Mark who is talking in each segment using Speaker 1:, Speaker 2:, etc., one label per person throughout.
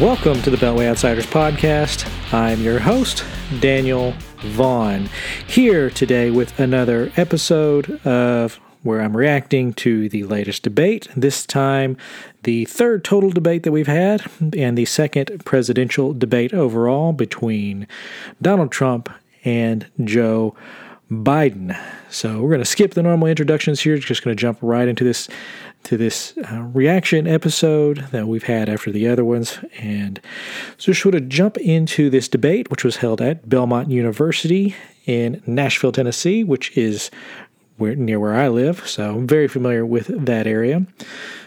Speaker 1: Welcome to the Beltway Outsiders podcast. I'm your host, Daniel Vaughan, here today with another episode of where I'm reacting to the latest debate. This time, the third total debate that we've had, and the second presidential debate overall between Donald Trump and Joe Biden. So we're going to skip the normal introductions here. Just going to jump right into this to this uh, reaction episode that we've had after the other ones, and so just sort of jump into this debate, which was held at Belmont University in Nashville, Tennessee, which is where, near where I live. So I'm very familiar with that area.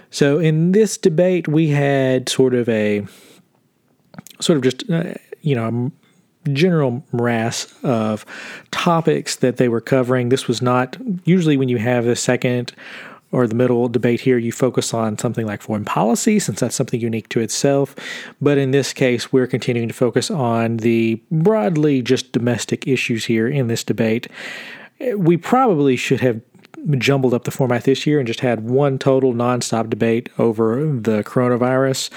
Speaker 1: So in this debate, we had sort of a sort of just uh, you know a general morass of topics that they were covering. This was not usually when you have the second or the middle debate here, you focus on something like foreign policy, since that's something unique to itself. But in this case, we're continuing to focus on the broadly just domestic issues here in this debate. We probably should have jumbled up the format this year and just had one total nonstop debate over the coronavirus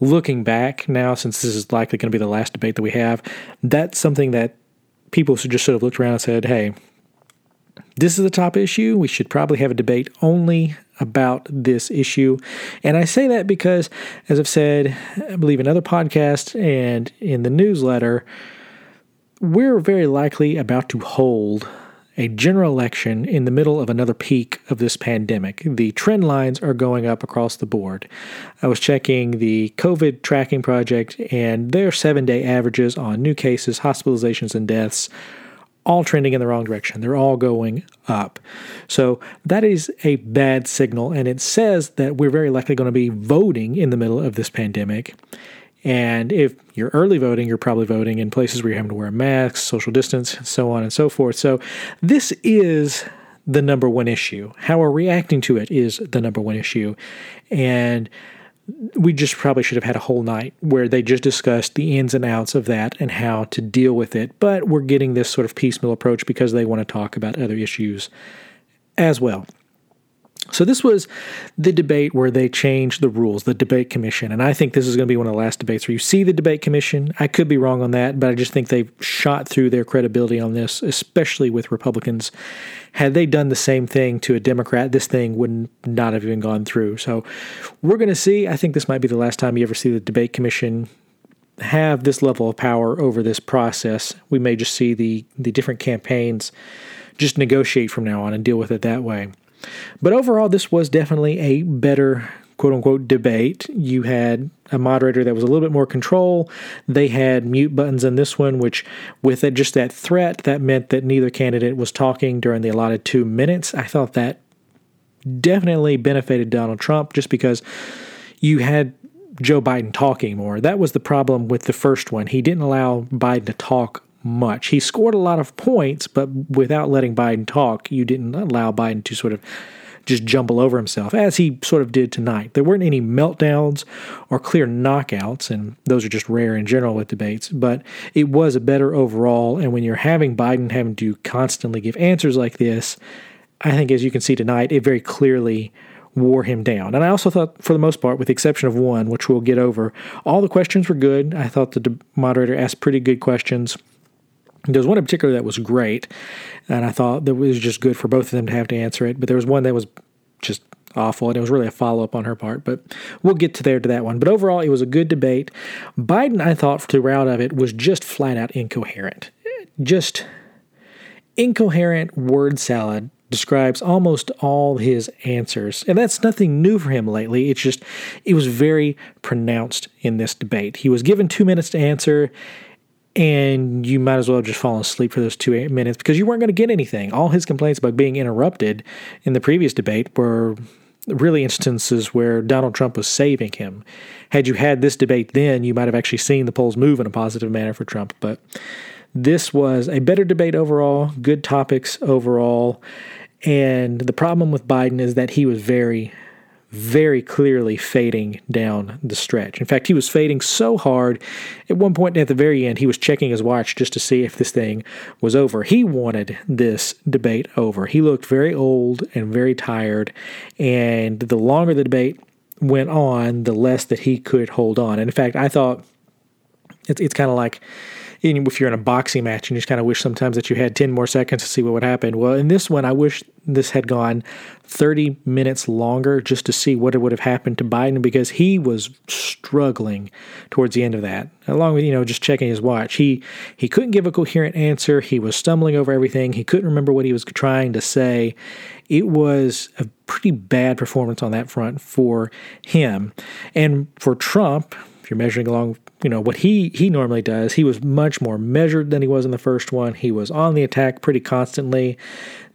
Speaker 1: looking back now, since this is likely going to be the last debate that we have, that's something that people should just sort of looked around and said, hey, this is a top issue. We should probably have a debate only about this issue. And I say that because, as I've said, I believe in other podcasts and in the newsletter, we're very likely about to hold a general election in the middle of another peak of this pandemic. The trend lines are going up across the board. I was checking the COVID tracking project, and their seven day averages on new cases, hospitalizations, and deaths all trending in the wrong direction. They're all going up. So that is a bad signal, and it says that we're very likely going to be voting in the middle of this pandemic. And if you're early voting, you're probably voting in places where you're having to wear masks, social distance, so on and so forth. So this is the number one issue. How we're reacting to it is the number one issue. And we just probably should have had a whole night where they just discussed the ins and outs of that and how to deal with it. But we're getting this sort of piecemeal approach because they want to talk about other issues as well. So this was the debate where they changed the rules, the debate commission, and I think this is going to be one of the last debates where you see the debate commission. I could be wrong on that, but I just think they've shot through their credibility on this, especially with Republicans. Had they done the same thing to a Democrat, this thing would not have even gone through. So we're going to see. I think this might be the last time you ever see the debate commission have this level of power over this process. We may just see the the different campaigns just negotiate from now on and deal with it that way. But overall, this was definitely a better quote unquote debate. You had a moderator that was a little bit more control. They had mute buttons in this one, which, with it, just that threat, that meant that neither candidate was talking during the allotted two minutes. I thought that definitely benefited Donald Trump just because you had Joe Biden talking more. That was the problem with the first one. He didn't allow Biden to talk much. He scored a lot of points, but without letting Biden talk, you didn't allow Biden to sort of just jumble over himself, as he sort of did tonight. There weren't any meltdowns or clear knockouts, and those are just rare in general with debates, but it was a better overall. And when you're having Biden having to constantly give answers like this, I think as you can see tonight, it very clearly wore him down. And I also thought, for the most part, with the exception of one, which we'll get over, all the questions were good. I thought the moderator asked pretty good questions. There was one in particular that was great, and I thought that was just good for both of them to have to answer it. But there was one that was just awful, and it was really a follow up on her part. But we'll get to there to that one. But overall, it was a good debate. Biden, I thought throughout of it was just flat out incoherent, just incoherent word salad describes almost all his answers. And that's nothing new for him lately. It's just, it was very pronounced in this debate. He was given two minutes to answer and you might as well have just fallen asleep for those two minutes because you weren't going to get anything. All his complaints about being interrupted in the previous debate were really instances where Donald Trump was saving him. Had you had this debate then, you might have actually seen the polls move in a positive manner for Trump. But this was a better debate overall, good topics overall. And the problem with Biden is that he was very, very clearly fading down the stretch. In fact, he was fading so hard at one point at the very end, he was checking his watch just to see if this thing was over. He wanted this debate over. He looked very old and very tired, and the longer the debate went on, the less that he could hold on. And in fact, I thought it's, it's kind of like if you're in a boxing match and you just kind of wish sometimes that you had 10 more seconds to see what would happen. Well, in this one, I wish this had gone 30 minutes longer just to see what would have happened to Biden because he was struggling towards the end of that. Along with, you know, just checking his watch. He he couldn't give a coherent answer. He was stumbling over everything. He couldn't remember what he was trying to say. It was a pretty bad performance on that front for him. And for Trump, if you're measuring along, you know, what he he normally does, he was much more measured than he was in the first one. He was on the attack pretty constantly,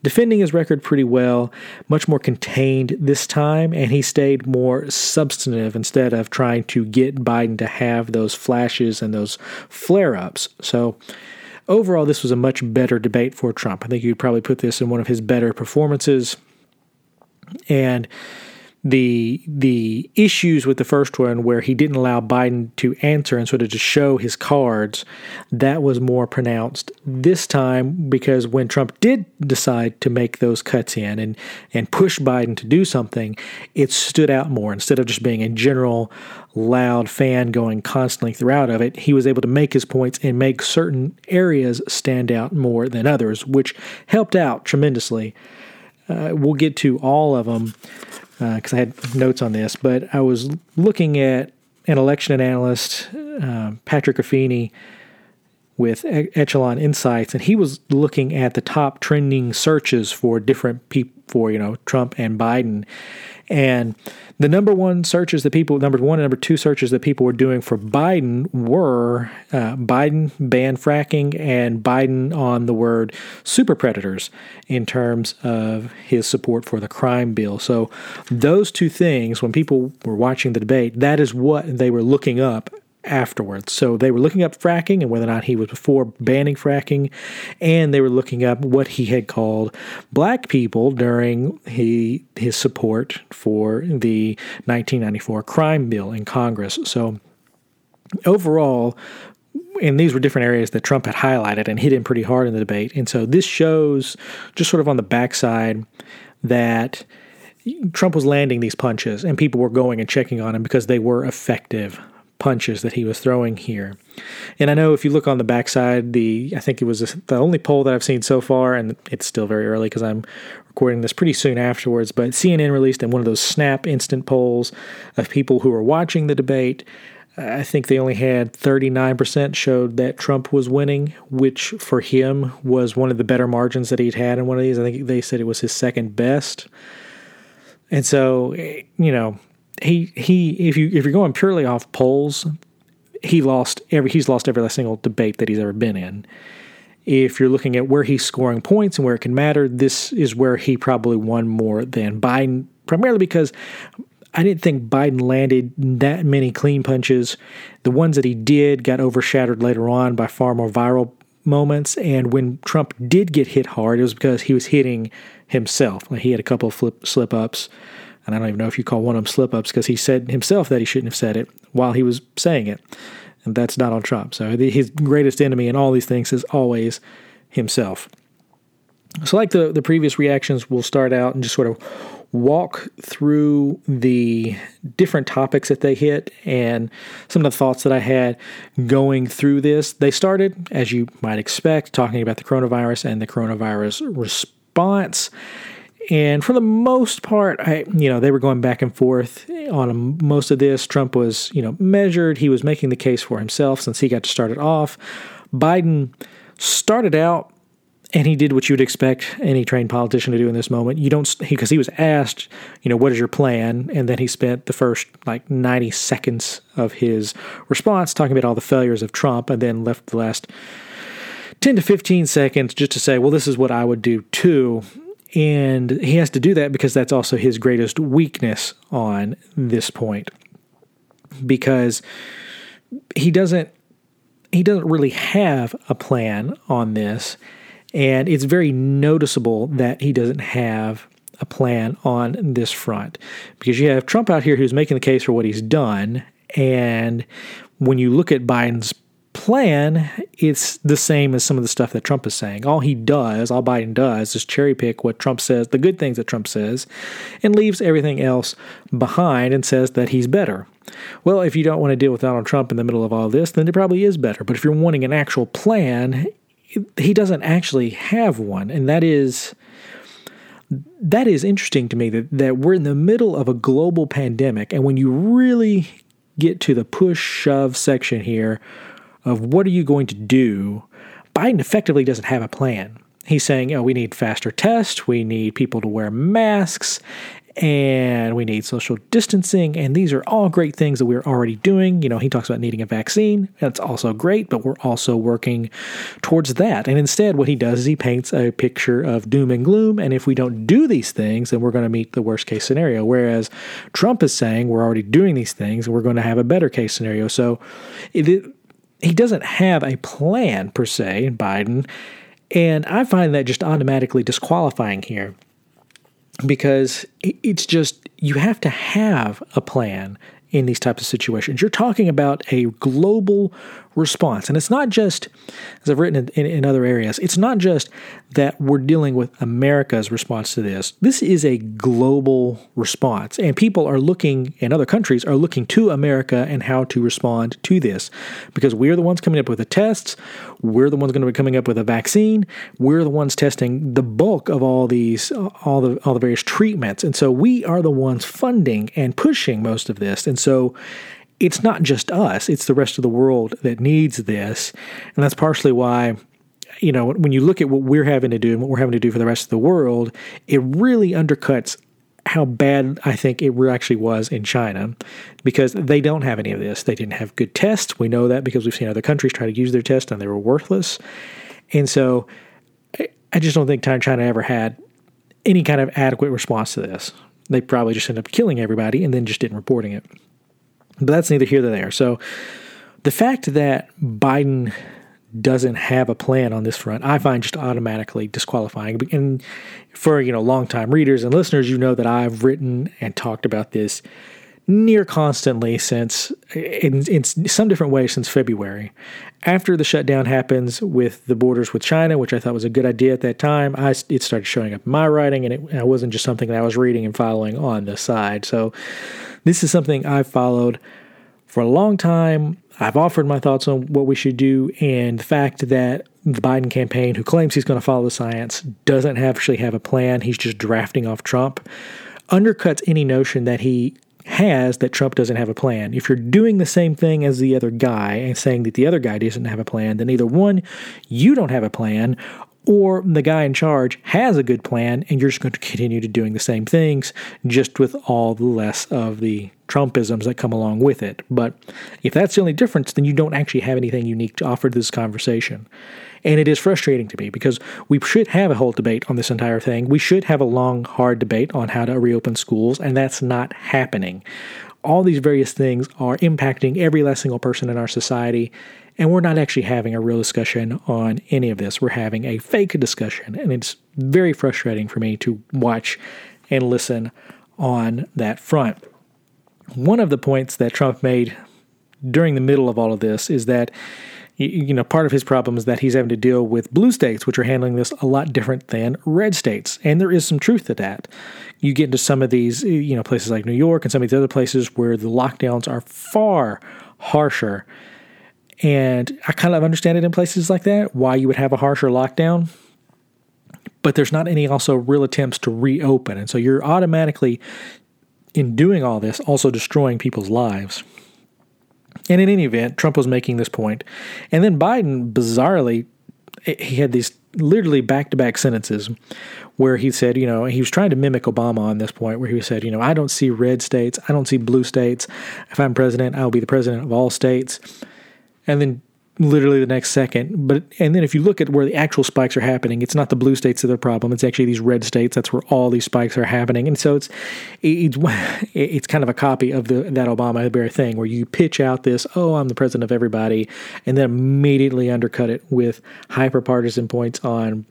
Speaker 1: defending his record pretty well, much more contained this time, and he stayed more substantive instead of trying to get Biden to have those flashes and those flare-ups. So overall, this was a much better debate for Trump. I think you'd probably put this in one of his better performances. And the the issues with the first one where he didn't allow Biden to answer and sort of just show his cards that was more pronounced this time because when Trump did decide to make those cuts in and and push Biden to do something it stood out more. Instead of just being a general loud fan going constantly throughout of it he was able to make his points and make certain areas stand out more than others which helped out tremendously. Uh, we'll get to all of them because uh, I had notes on this, but I was looking at an election analyst, uh, Patrick Ruffini, with Echelon Insights, and he was looking at the top trending searches for different people for you know Trump and Biden, and the number one searches that people, number one and number two searches that people were doing for Biden were uh, Biden ban fracking and Biden on the word super predators in terms of his support for the crime bill. So, those two things, when people were watching the debate, that is what they were looking up afterwards. So they were looking up fracking and whether or not he was before banning fracking, and they were looking up what he had called black people during he his support for the 1994 crime bill in Congress. So overall, and these were different areas that Trump had highlighted and hit him pretty hard in the debate. And so this shows just sort of on the backside that Trump was landing these punches and people were going and checking on him because they were effective punches that he was throwing here. And I know if you look on the backside, the I think it was the only poll that I've seen so far, and it's still very early because I'm recording this pretty soon afterwards. But CNN released in one of those snap instant polls of people who were watching the debate. I think they only had 39% showed that Trump was winning, which for him was one of the better margins that he'd had in one of these. I think they said it was his second best. And so, eh, you know, he he if you if you're going purely off polls, he lost every he's lost every single debate that he's ever been in. If you're looking at where he's scoring points and where it can matter, this is where he probably won more than Biden, primarily because I didn't think Biden landed that many clean punches. The ones that he did got overshadowed later on by far more viral moments. And when Trump did get hit hard, it was because he was hitting himself. Like he had a couple of flip, slip ups and I don't even know if you call one of them slip ups because he said himself that he shouldn't have said it while he was saying it. And that's Donald Trump. So his greatest enemy in all these things is always himself. So, like the, the previous reactions, we'll start out and just sort of walk through the different topics that they hit and some of the thoughts that I had going through this. They started, as you might expect, talking about the coronavirus and the coronavirus response. And for the most part, I, you know, they were going back and forth on most of this. Trump was, you know, measured. He was making the case for himself since he got to start it off. Biden started out and he did what you would expect any trained politician to do in this moment. You don't because he, he was asked, you know, what is your plan, and then he spent the first like ninety seconds of his response talking about all the failures of Trump, and then left the last ten to fifteen seconds just to say, well, this is what I would do too. And he has to do that because that's also his greatest weakness on this point. Because he doesn't he doesn't really have a plan on this. And it's very noticeable that he doesn't have a plan on this front. Because you have Trump out here who's making the case for what he's done. And when you look at Biden's plan, it's the same as some of the stuff that Trump is saying. All he does, all Biden does, is cherry pick what Trump says, the good things that Trump says, and leaves everything else behind and says that he's better. Well, if you don't want to deal with Donald Trump in the middle of all this, then it probably is better. But if you're wanting an actual plan, he doesn't actually have one. And that is that is interesting to me that, that we're in the middle of a global pandemic. And when you really get to the push shove section here of what are you going to do, Biden effectively doesn't have a plan. He's saying, oh, we need faster tests, we need people to wear masks, and we need social distancing. And these are all great things that we're already doing. You know, he talks about needing a vaccine. That's also great, but we're also working towards that. And instead, what he does is he paints a picture of doom and gloom. And if we don't do these things, then we're going to meet the worst case scenario. Whereas Trump is saying we're already doing these things and we're going to have a better case scenario. So it, he doesn't have a plan per se, Biden. And I find that just automatically disqualifying here because it's just you have to have a plan in these types of situations. You're talking about a global response. And it's not just, as I've written in, in, other areas, it's not just that we're dealing with America's response to this. This is a global response. And people are looking, and other countries are looking to America and how to respond to this. Because we're the ones coming up with the tests, we're the ones going to be coming up with a vaccine, we're the ones testing the bulk of all these, all the, all the various treatments. And so we are the ones funding and pushing most of this. And so it's not just us, it's the rest of the world that needs this. And that's partially why, you know, when you look at what we're having to do and what we're having to do for the rest of the world, it really undercuts how bad I think it actually was in China because they don't have any of this. They didn't have good tests. We know that because we've seen other countries try to use their tests and they were worthless. And so I just don't think China ever had any kind of adequate response to this. They probably just ended up killing everybody and then just didn't reporting it. But that's neither here nor there. So the fact that Biden doesn't have a plan on this front, I find just automatically disqualifying. And for you know longtime readers and listeners, you know that I've written and talked about this near constantly since in, in some different ways since February. After the shutdown happens with the borders with China, which I thought was a good idea at that time, I, it started showing up in my writing, and it, it wasn't just something that I was reading and following on the side. So this is something I've followed for a long time. I've offered my thoughts on what we should do, and the fact that the Biden campaign, who claims he's going to follow the science, doesn't actually have a plan, he's just drafting off Trump, undercuts any notion that he has that Trump doesn't have a plan. If you're doing the same thing as the other guy and saying that the other guy doesn't have a plan, then either one, you don't have a plan, or the guy in charge has a good plan and you're just going to continue to doing the same things just with all the less of the trumpisms that come along with it but if that's the only difference then you don't actually have anything unique to offer to this conversation and it is frustrating to me because we should have a whole debate on this entire thing we should have a long hard debate on how to reopen schools and that's not happening all these various things are impacting every last single person in our society and we're not actually having a real discussion on any of this. We're having a fake discussion. And it's very frustrating for me to watch and listen on that front. One of the points that Trump made during the middle of all of this is that you know part of his problem is that he's having to deal with blue states which are handling this a lot different than red states and there is some truth to that you get into some of these you know places like new york and some of these other places where the lockdowns are far harsher and I kind of understand it in places like that, why you would have a harsher lockdown. But there's not any also real attempts to reopen. And so you're automatically, in doing all this, also destroying people's lives. And in any event, Trump was making this point. And then Biden, bizarrely, he had these literally back to back sentences where he said, you know, he was trying to mimic Obama on this point, where he said, you know, I don't see red states, I don't see blue states. If I'm president, I'll be the president of all states and then literally the next second. But and then if you look at where the actual spikes are happening, it's not the blue states that are the problem. It's actually these red states. That's where all these spikes are happening. And so it's it's it's kind of a copy of the that Obama bear thing where you pitch out this, oh, I'm the president of everybody, and then immediately undercut it with hyper partisan points on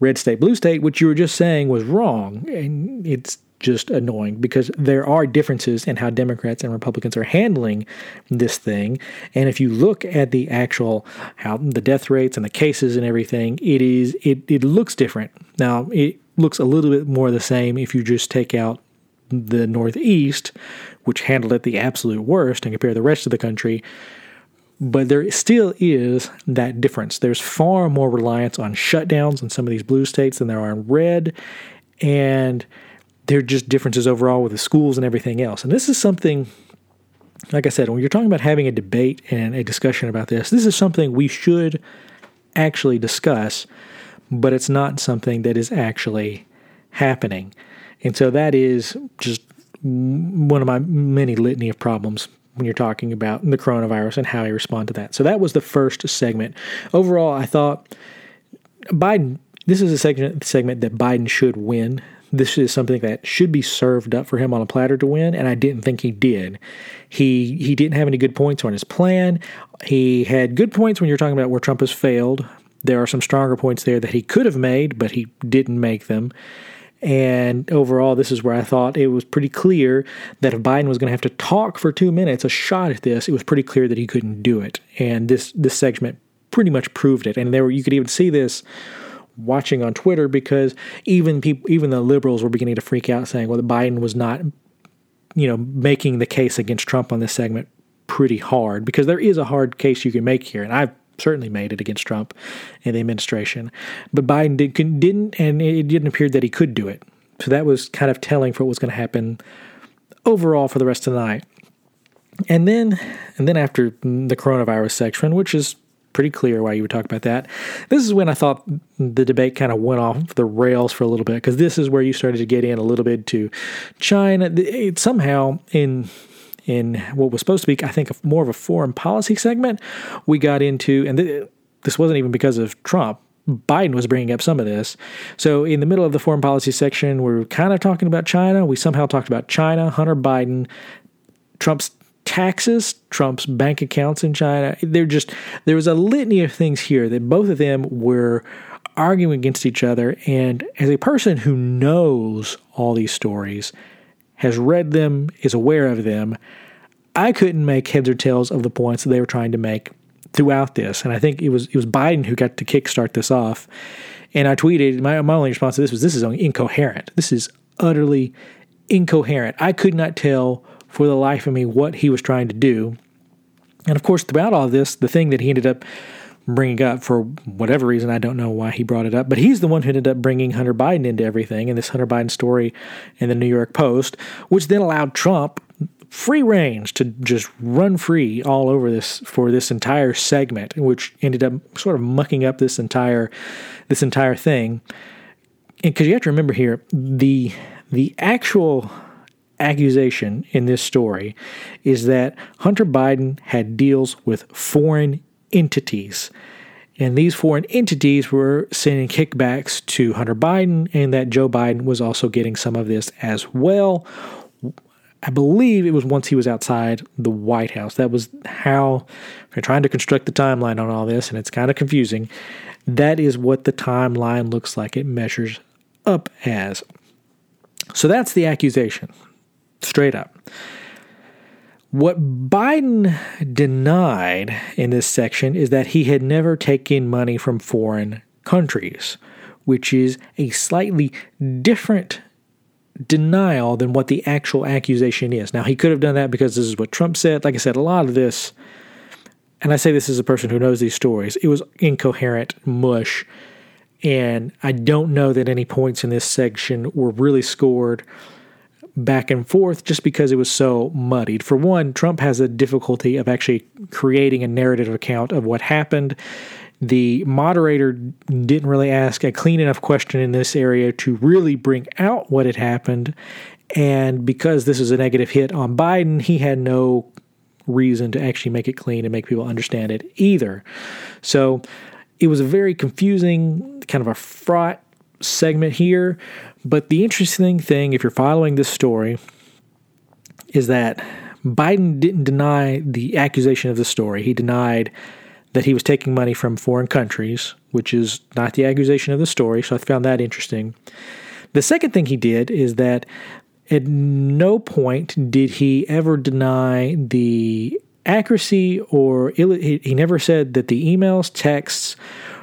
Speaker 1: red state, blue state, which you were just saying was wrong. And it's just annoying because there are differences in how Democrats and Republicans are handling this thing. And if you look at the actual how the death rates and the cases and everything, it is it it looks different. Now it looks a little bit more the same if you just take out the Northeast, which handled it the absolute worst, and compare the rest of the country. But there still is that difference. There's far more reliance on shutdowns in some of these blue states than there are in red. And there are just differences overall with the schools and everything else. And this is something, like I said, when you're talking about having a debate and a discussion about this, this is something we should actually discuss, but it's not something that is actually happening. And so that is just one of my many litany of problems when you're talking about the coronavirus and how I respond to that. So that was the first segment. Overall, I thought Biden, this is a segment, segment that Biden should win this is something that should be served up for him on a platter to win, and I didn't think he did. He he didn't have any good points on his plan. He had good points when you're talking about where Trump has failed. There are some stronger points there that he could have made, but he didn't make them. And overall, this is where I thought it was pretty clear that if Biden was going to have to talk for two minutes, a shot at this, it was pretty clear that he couldn't do it. And this this segment pretty much proved it. And there were, you could even see this watching on Twitter because even people, even the liberals were beginning to freak out, saying, "Well, Biden was not, you know, making the case against Trump on this segment pretty hard because there is a hard case you can make here, and I've certainly made it against Trump and the administration, but Biden did, didn't, and it didn't appear that he could do it. So that was kind of telling for what was going to happen overall for the rest of the night. And then, and then after the coronavirus section, which is pretty clear why you would talk about that. This is when I thought the debate kind of went off the rails for a little bit because this is where you started to get in a little bit to China. It somehow in in what was supposed to be, I think, more of a foreign policy segment, we got into, and th- this wasn't even because of Trump. Biden was bringing up some of this. So, in the middle of the foreign policy section, we are kind of talking about China. We somehow talked about China, Hunter Biden, Trump's taxes, Trump's bank accounts in China. They're just there was a litany of things here that both of them were arguing against each other. And as a person who knows all these stories, has read them, is aware of them, I couldn't make heads or tails of the points that they were trying to make throughout this. And I think it was it was Biden who got to kickstart this off. And I tweeted my my only response to this was this is incoherent. This is utterly incoherent. I could not tell for the life of me what he was trying to do. And of course, throughout all this, the thing that he ended up bringing up for whatever reason, I don't know why he brought it up, but he's the one who ended up bringing Hunter Biden into everything and this Hunter Biden story in the New York Post, which then allowed Trump free range to just run free all over this for this entire segment, which ended up sort of mucking up this entire this entire thing. Because you have to remember here the the actual accusation in this story is that Hunter Biden had deals with foreign entities. And these foreign entities were sending kickbacks to Hunter Biden, and that Joe Biden was also getting some of this as well. I believe it was once he was outside the White House. That was how they're trying to construct the timeline on all this, and it's kind of confusing. That is what the timeline looks like. It measures up as. So that's the accusation straight up. What Biden denied in this section is that he had never taken money from foreign countries, which is a slightly different denial than what the actual accusation is. Now, he could have done that because this is what Trump said. Like I said, a lot of this, and I say this as a person who knows these stories, it was incoherent mush. And I don't know that any points in this section were really scored back and forth just because it was so muddied. For one, Trump has a difficulty of actually creating a narrative account of what happened. The moderator didn't really ask a clean enough question in this area to really bring out what had happened. And because this is a negative hit on Biden, he had no reason to actually make it clean and make people understand it either. So it was a very confusing, kind of a fraught segment here. But the interesting thing, if you're following this story, is that Biden didn't deny the accusation of the story. He denied that he was taking money from foreign countries, which is not the accusation of the story. So I found that interesting. The second thing he did is that At no point did he ever deny the accuracy or he never said that the emails, texts,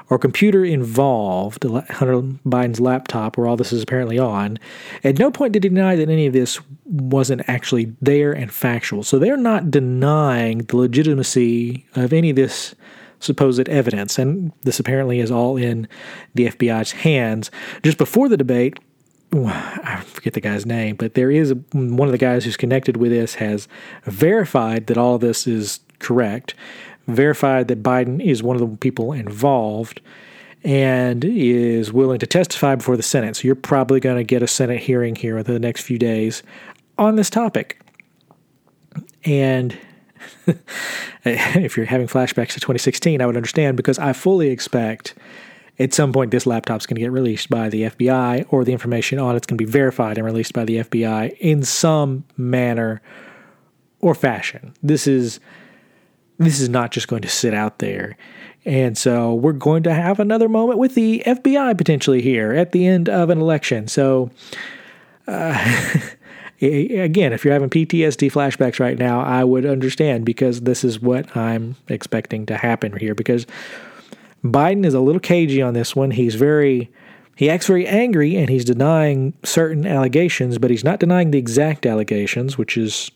Speaker 1: or computer involved, Hunter Biden's laptop, where all this is apparently on, at no point did he deny that any of this wasn't actually there and factual. So they're not denying the legitimacy of any of this supposed evidence. And this apparently is all in the FBI's hands. Just before the debate, I forget the guy's name, but there is one of the guys who's connected with this has verified that all this is correct verified that Biden is one of the people involved and is willing to testify before the Senate. So you're probably going to get a Senate hearing here within the next few days on this topic. And if you're having flashbacks to 2016, I would understand because I fully expect at some point this laptop's going to get released by the FBI or the information on it's going to be verified and released by the FBI in some manner or fashion. This is this is not just going to sit out there. And so we're going to have another moment with the FBI potentially here at the end of an election. So, uh, again, if you're having PTSD flashbacks right now, I would understand because this is what I'm expecting to happen here. Because Biden is a little cagey on this one. He's very. He acts very angry and he's denying certain allegations, but he's not denying the exact allegations, which is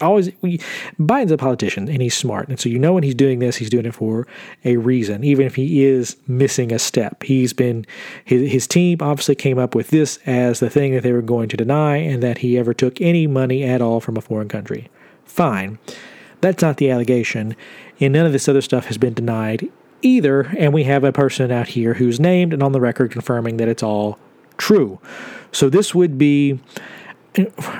Speaker 1: always we, Biden's a politician and he's smart, and so you know when he's doing this, he's doing it for a reason, even if he is missing a step. He's been his his team obviously came up with this as the thing that they were going to deny, and that he ever took any money at all from a foreign country. Fine, that's not the allegation, and none of this other stuff has been denied either. And we have a person out here who's named and on the record confirming that it's all true. So this would be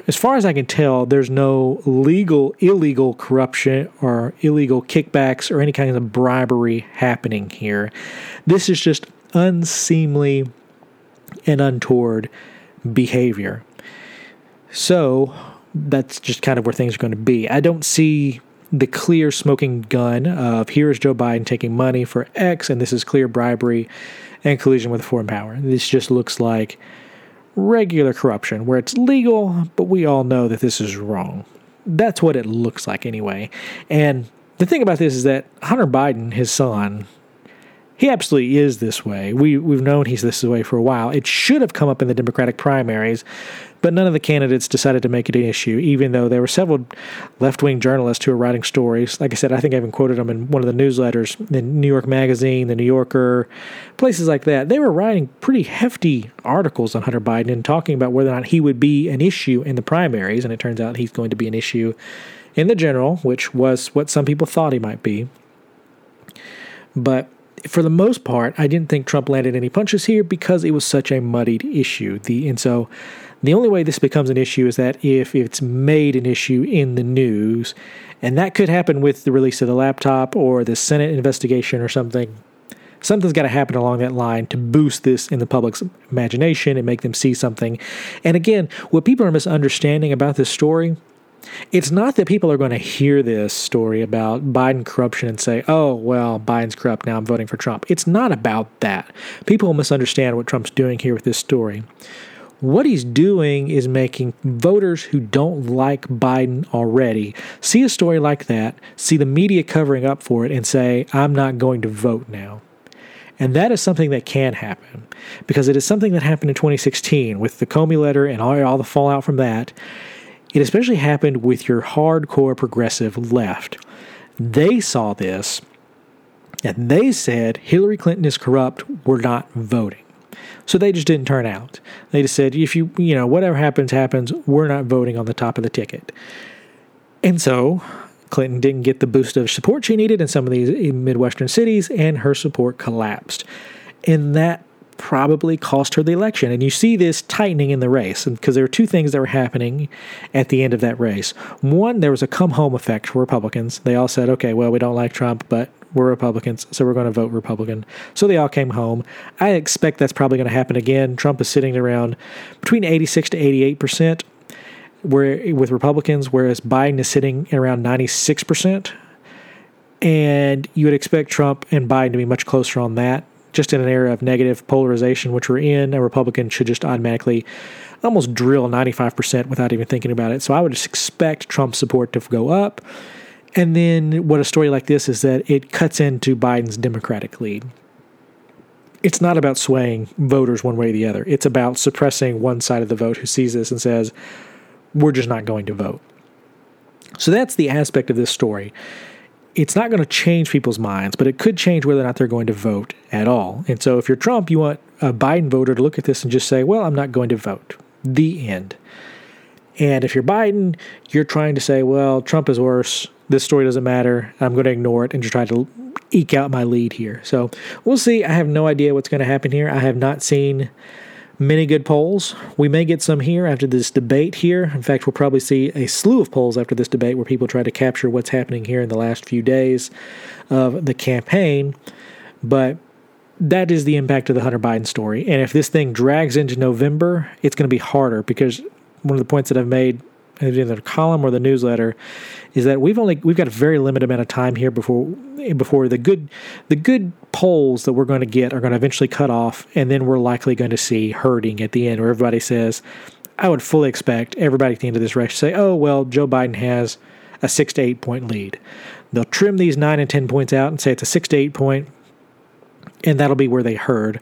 Speaker 1: as far as I can tell, there's no legal, illegal corruption or illegal kickbacks or any kind of bribery happening here. This is just unseemly and untoward behavior. So that's just kind of where things are going to be. I don't see the clear smoking gun of here is Joe Biden taking money for X and this is clear bribery and collusion with a foreign power. This just looks like regular corruption, where it's legal, but we all know that this is wrong. That's what it looks like anyway. And the thing about this is that Hunter Biden, his son, he absolutely is this way. We we've known he's this way for a while. It should have come up in the Democratic primaries, but none of the candidates decided to make it an issue, even though there were several left wing journalists who were writing stories. Like I said, I think I even quoted them in one of the newsletters, the New York Magazine, the New Yorker, places like that. They were writing pretty hefty articles on Hunter Biden and talking about whether or not he would be an issue in the primaries. And it turns out he's going to be an issue in the general, which was what some people thought he might be. But for the most part, I didn't think Trump landed any punches here because it was such a muddied issue. The and so the only way this becomes an issue is that if it's made an issue in the news, and that could happen with the release of the laptop or the Senate investigation or something. Something's got to happen along that line to boost this in the public's imagination and make them see something. And again, what people are misunderstanding about this story it's not that people are going to hear this story about Biden corruption and say, oh, well, Biden's corrupt, now I'm voting for Trump. It's not about that. People misunderstand what Trump's doing here with this story. What he's doing is making voters who don't like Biden already see a story like that, see the media covering up for it, and say, I'm not going to vote now. And that is something that can happen because it is something that happened in 2016 with the Comey letter and all, all the fallout from that. It especially happened with your hardcore progressive left. They saw this and they said Hillary Clinton is corrupt, we're not voting. So they just didn't turn out. They just said, if you, you know, whatever happens, happens. We're not voting on the top of the ticket. And so Clinton didn't get the boost of support she needed in some of these Midwestern cities, and her support collapsed. And that probably cost her the election. And you see this tightening in the race because there were two things that were happening at the end of that race. One, there was a come home effect for Republicans. They all said, okay, well, we don't like Trump, but we're Republicans, so we're going to vote Republican. So they all came home. I expect that's probably going to happen again. Trump is sitting around between 86 to 88 percent where with Republicans, whereas Biden is sitting around 96 percent. And you would expect Trump and Biden to be much closer on that just in an era of negative polarization, which we're in, a Republican should just automatically almost drill 95% without even thinking about it. So I would just expect Trump support to go up. And then what a story like this is that it cuts into Biden's Democratic lead. It's not about swaying voters one way or the other. It's about suppressing one side of the vote who sees this and says, we're just not going to vote. So that's the aspect of this story. It's not going to change people's minds, but it could change whether or not they're going to vote at all. And so if you're Trump, you want a Biden voter to look at this and just say, well, I'm not going to vote. The end. And if you're Biden, you're trying to say, well, Trump is worse. This story doesn't matter. I'm going to ignore it and just try to eke out my lead here. So we'll see. I have no idea what's going to happen here. I have not seen many good polls. We may get some here after this debate here. In fact, we'll probably see a slew of polls after this debate where people try to capture what's happening here in the last few days of the campaign. But that is the impact of the Hunter Biden story. And if this thing drags into November, it's going to be harder because one of the points that I've made in the column or the newsletter is that we've only we've got a very limited amount of time here before before the good the good polls that we're going to get are going to eventually cut off and then we're likely going to see herding at the end where everybody says I would fully expect everybody at the end of this race to say oh well Joe Biden has a 6 to 8 point lead they'll trim these 9 and 10 points out and say it's a 6 to 8 point and that'll be where they heard.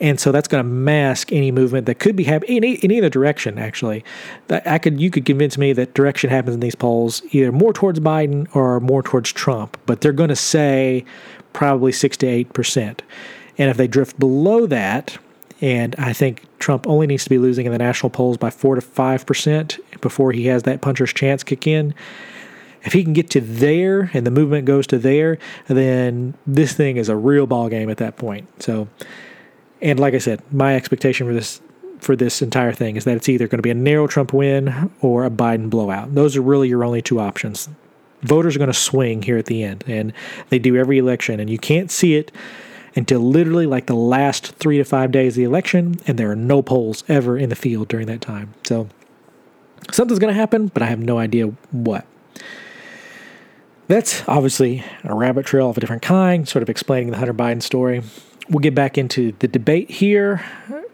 Speaker 1: And so that's going to mask any movement that could be happening in, in, either direction. Actually, I could you could convince me that direction happens in these polls either more towards Biden or more towards Trump, but they're going to say probably six to eight percent. And if they drift below that, and I think Trump only needs to be losing in the national polls by four to five percent before he has that puncher's chance kick in if he can get to there and the movement goes to there, then this thing is a real ball game at that point. So, and like I said, my expectation for this for this entire thing is that it's either going to be a narrow Trump win or a Biden blowout. Those are really your only two options. Voters are going to swing here at the end, and they do every election, and you can't see it until literally like the last three to five days of the election, and there are no polls ever in the field during that time. So something's going to happen, but I have no idea what. That's obviously a rabbit trail of a different kind, sort of explaining the Hunter Biden story. We'll get back into the debate here.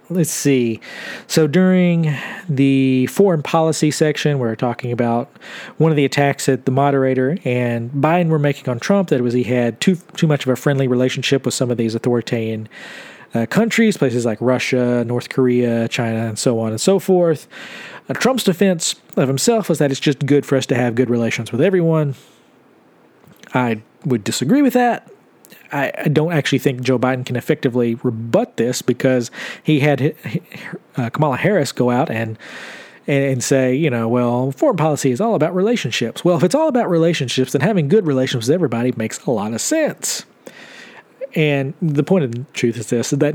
Speaker 1: Let's see. So during the foreign policy section, we are talking about one of the attacks that the moderator and Biden were making on Trump. That was he had too too much of a friendly relationship with some of these authoritarian uh, countries, places like Russia, North Korea, China, and so on and so forth. Uh, Trump's defense of himself was that it's just good for us to have good relations with everyone. I would disagree with that. I, I don't actually think Joe Biden can effectively rebut this because he had uh, Kamala Harris go out and and, say, you know, well, foreign policy is all about relationships. Well, if it's all about relationships, then having good relations with everybody makes a lot of sense. And the point of the truth is this: that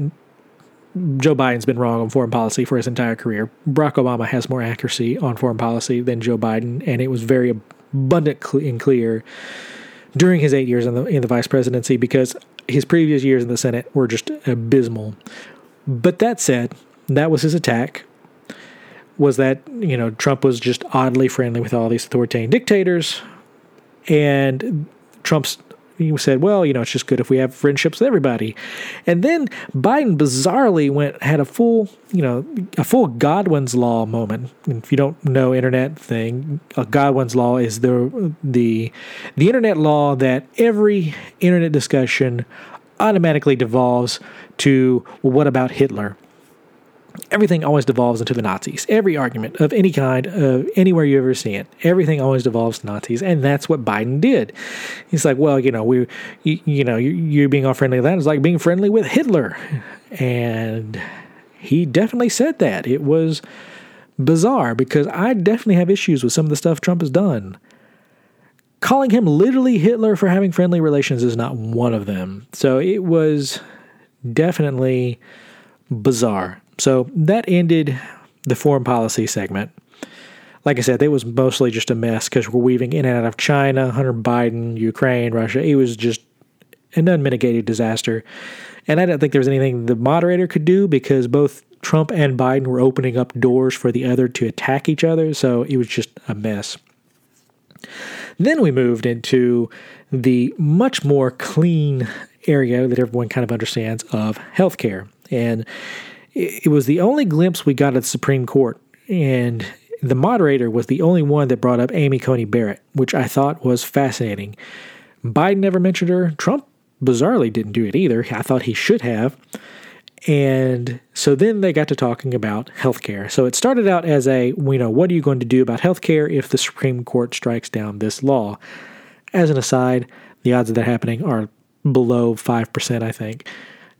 Speaker 1: Joe Biden's been wrong on foreign policy for his entire career. Barack Obama has more accuracy on foreign policy than Joe Biden, and it was very abundant and clear during his eight years in the in the vice presidency because his previous years in the Senate were just abysmal. But that said, that was his attack. Was that you know Trump was just oddly friendly with all these authoritarian dictators, and Trump's he said, well, you know, it's just good if we have friendships with everybody. And then Biden bizarrely went had a full, you know, a full Godwin's law moment. If you don't know internet thing, Godwin's law is the the the internet law that every internet discussion automatically devolves to well, what about Hitler? Everything always devolves into the Nazis. Every argument of any kind, of anywhere you ever see it, everything always devolves to Nazis, and that's what Biden did. He's like, well, you know, we, you, you know, you, you being all friendly with that is like being friendly with Hitler, and he definitely said that. It was bizarre because I definitely have issues with some of the stuff Trump has done. Calling him literally Hitler for having friendly relations is not one of them. So it was definitely bizarre. So that ended the foreign policy segment. Like I said, it was mostly just a mess because we're weaving in and out of China, Hunter Biden, Ukraine, Russia. It was just an unmitigated disaster. And I don't think there was anything the moderator could do because both Trump and Biden were opening up doors for the other to attack each other. So it was just a mess. Then we moved into the much more clean area that everyone kind of understands of healthcare. And it, was the only glimpse we got at the Supreme Court. And the moderator was the only one that brought up Amy Coney Barrett, which I thought was fascinating. Biden never mentioned her. Trump bizarrely didn't do it either. I thought he should have. And so then they got to talking about healthcare. So it started out as a, you know, what are you going to do about healthcare if the Supreme Court strikes down this law? As an aside, the odds of that happening are below 5%, I think.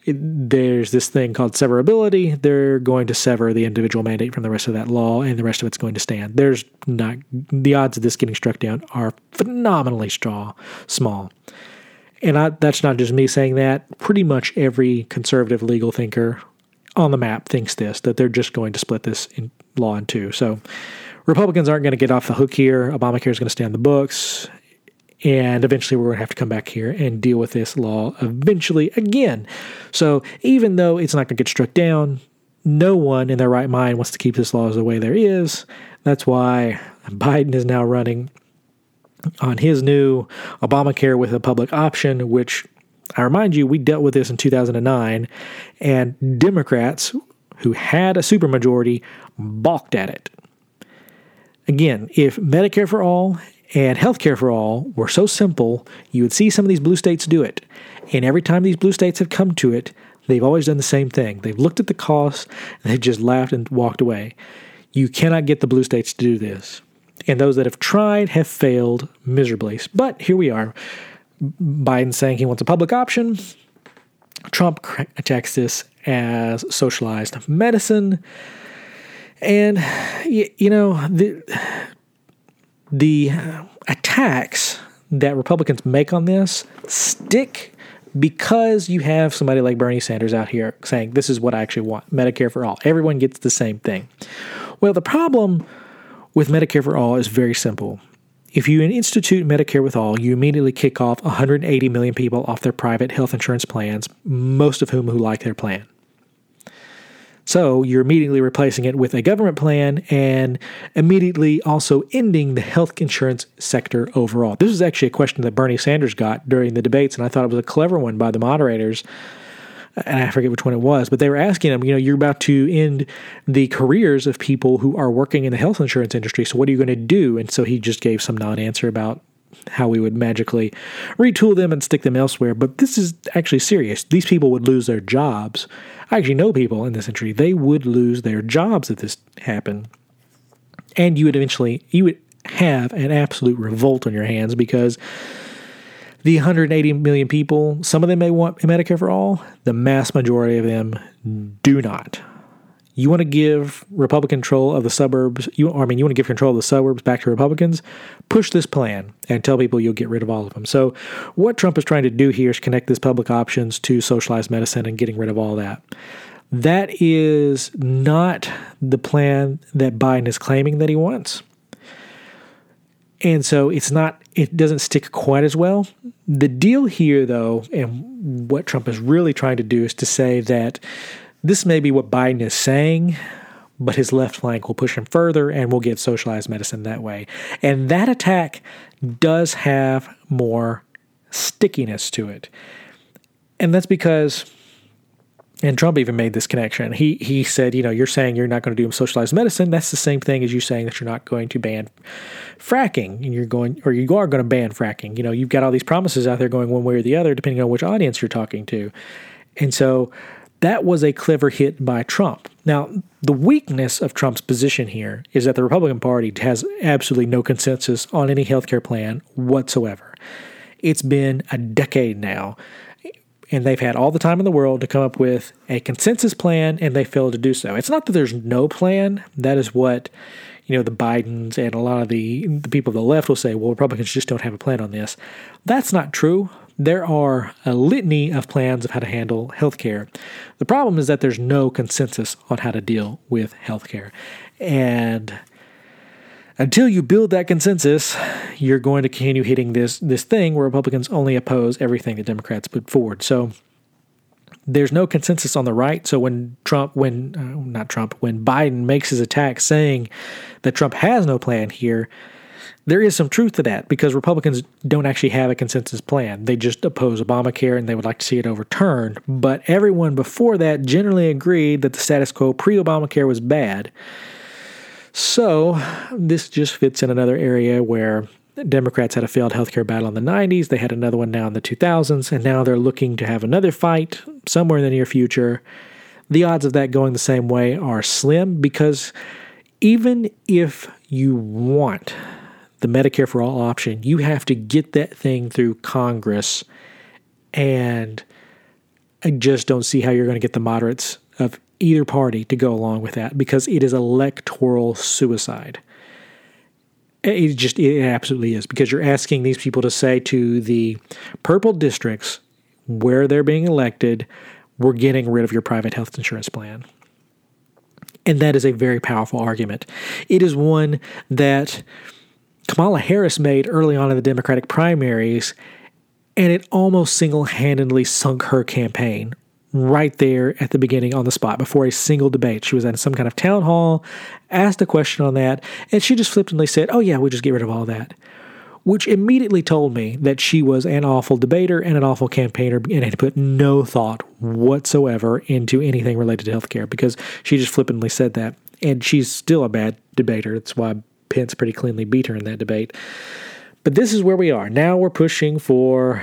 Speaker 1: There's this thing called severability. They're going to sever the individual mandate from the rest of that law, and the rest of it's going to stand. There's not the odds of this getting struck down are phenomenally straw, small. And I, that's not just me saying that. Pretty much every conservative legal thinker on the map thinks this that they're just going to split this in law in two. So Republicans aren't going to get off the hook here. Obamacare is going to stay on the books. And eventually, we're going to have to come back here and deal with this law eventually again. So, even though it's not going to get struck down, no one in their right mind wants to keep this law as the way there is. That's why Biden is now running on his new Obamacare with a public option, which I remind you, we dealt with this in 2009, and Democrats who had a supermajority balked at it. Again, if Medicare for all and healthcare for all were so simple, you would see some of these blue states do it. And every time these blue states have come to it, they've always done the same thing. They've looked at the cost and they've just laughed and walked away. You cannot get the blue states to do this and those that have tried have failed miserably. But here we are. Biden saying he wants a public option. Trump attacks this as socialized medicine. And, you know, the, the uh, attacks that Republicans make on this stick because you have somebody like Bernie Sanders out here saying, This is what I actually want Medicare for all. Everyone gets the same thing. Well, the problem with Medicare for All is very simple. If you institute Medicare with All, you immediately kick off 180 million people off their private health insurance plans, most of whom who like their plan. So you're immediately replacing it with a government plan and immediately also ending the health insurance sector overall. This is actually a question that Bernie Sanders got during the debates, and I thought it was a clever one by the moderators and I forget which one it was, but they were asking him, you know, you're about to end the careers of people who are working in the health insurance industry. So what are you going to do? And so he just gave some non answer about how we would magically retool them and stick them elsewhere. But this is actually serious. These people would lose their jobs. I actually know people in this industry, they would lose their jobs if this happened. And you would eventually, you would have an absolute revolt on your hands because the 180 million people, some of them may want Medicare for all. The mass majority of them do not. You want to give Republican control of the suburbs, you, I mean, you want to give control of the suburbs back to Republicans, push this plan and tell people you'll get rid of all of them. So, what Trump is trying to do here is connect this public options to socialized medicine and getting rid of all that. That is not the plan that Biden is claiming that he wants. And so it's not, it doesn't stick quite as well. The deal here, though, and what Trump is really trying to do is to say that this may be what Biden is saying, but his left flank will push him further and we'll get socialized medicine that way. And that attack does have more stickiness to it. And that's because and Trump even made this connection. He he said, you know, you're saying you're not going to do socialized medicine. That's the same thing as you saying that you're not going to ban fracking, and you're going or you are going to ban fracking. You know, you've got all these promises out there going one way or the other, depending on which audience you're talking to. And so that was a clever hit by Trump. Now, the weakness of Trump's position here is that the Republican Party has absolutely no consensus on any healthcare plan whatsoever. It's been a decade now and they've had all the time in the world to come up with a consensus plan and they failed to do so. It's not that there's no plan. That is what you know the Bidens and a lot of the the people of the left will say, well, Republicans just don't have a plan on this. That's not true. There are a litany of plans of how to handle health care. The problem is that there's no consensus on how to deal with health care. And until you build that consensus, you're going to continue hitting this this thing where Republicans only oppose everything the Democrats put forward. So there's no consensus on the right. So when Trump, when uh, not Trump, when Biden makes his attack saying that Trump has no plan here, there is some truth to that because Republicans don't actually have a consensus plan. They just oppose Obamacare and they would like to see it overturned. But everyone before that generally agreed that the status quo pre Obamacare was bad. So this just fits in another area where Democrats had a failed healthcare battle in the 90s. They had another one now in the 2000s, and now they're looking to have another fight somewhere in the near future. The odds of that going the same way are slim because even if you want the Medicare for All option, you have to get that thing through Congress. And I just don't see how you're going to get the moderates of either party to go along with that because it is electoral suicide. It just it absolutely is because you're asking these people to say to the purple districts where they're being elected, we're getting rid of your private health insurance plan. And that is a very powerful argument. It is one that Kamala Harris made early on in the Democratic primaries, and it almost single handedly sunk her campaign right there at the beginning on the spot before a single debate. She was at some kind of town hall, asked a question on that, and she just flippantly said, Oh, yeah, we just get rid of all that. Which immediately told me that she was an awful debater and an awful campaigner and had put no thought whatsoever into anything related to healthcare because she just flippantly said that. And she's still a bad debater. That's why Pence pretty cleanly beat her in that debate. But this is where we are. Now we're pushing for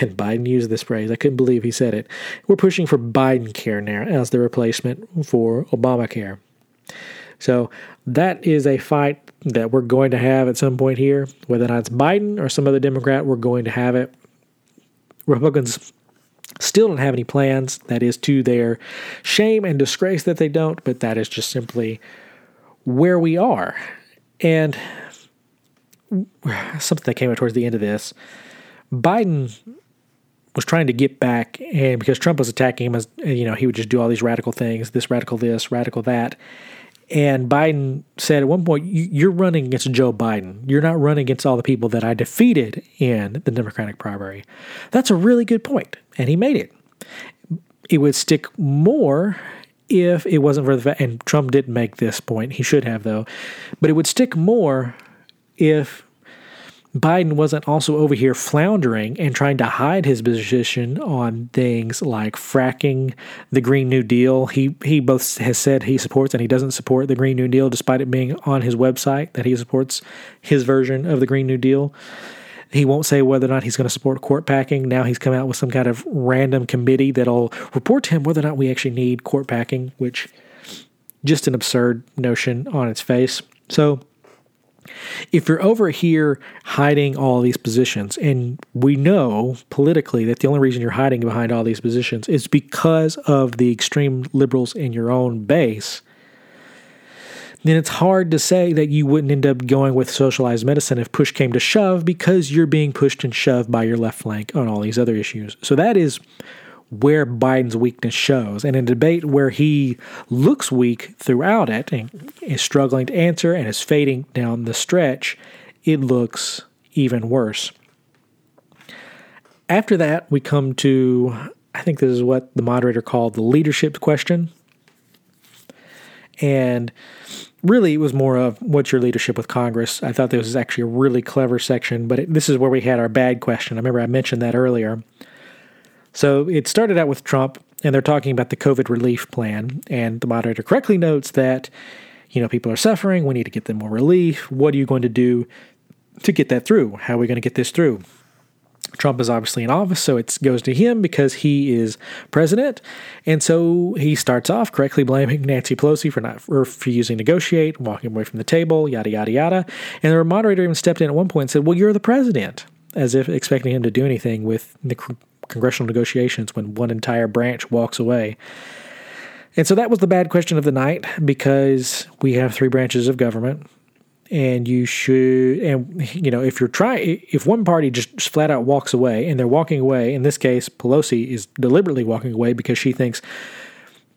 Speaker 1: and Biden used this phrase. I couldn't believe he said it. We're pushing for Biden care now as the replacement for Obamacare. So that is a fight that we're going to have at some point here. Whether or not it's Biden or some other Democrat, we're going to have it. Republicans still don't have any plans. That is to their shame and disgrace that they don't, but that is just simply where we are. And something that came out towards the end of this Biden was trying to get back, and because Trump was attacking him, as you know, he would just do all these radical things, this radical this, radical that. And Biden said at one point, "You're running against Joe Biden. You're not running against all the people that I defeated in the Democratic primary." That's a really good point, and he made it. It would stick more if it wasn't for the fact, and Trump didn't make this point. He should have though, but it would stick more if Biden wasn't also over here floundering and trying to hide his position on things like fracking, the Green New Deal. He he both has said he supports and he doesn't support the Green New Deal, despite it being on his website that he supports his version of the Green New Deal. He won't say whether or not he's going to support court packing. Now he's come out with some kind of random committee that'll report to him whether or not we actually need court packing, which just an absurd notion on its face. So if you're over here hiding all these positions, and we know politically that the only reason you're hiding behind all these positions is because of the extreme liberals in your own base, then it's hard to say that you wouldn't end up going with socialized medicine if push came to shove because you're being pushed and shoved by your left flank on all these other issues. So that is where Biden's weakness shows. And in a debate where he looks weak throughout it and is struggling to answer and is fading down the stretch, it looks even worse. After that, we come to, I think this is what the moderator called the leadership question. And really, it was more of what's your leadership with Congress. I thought this was actually a really clever section, but it, this is where we had our bad question. I remember I mentioned that earlier. So it started out with Trump, and they're talking about the COVID relief plan. And the moderator correctly notes that, you know, people are suffering. We need to get them more relief. What are you going to do to get that through? How are we going to get this through? Trump is obviously in office, so it goes to him because he is president. And so he starts off correctly blaming Nancy Pelosi for not refusing to negotiate, walking away from the table, yada, yada, yada. And the moderator even stepped in at one point and said, Well, you're the president, as if expecting him to do anything with the congressional negotiations when one entire branch walks away. And so that was the bad question of the night because we have three branches of government and you should and you know if you're trying if one party just flat out walks away and they're walking away in this case Pelosi is deliberately walking away because she thinks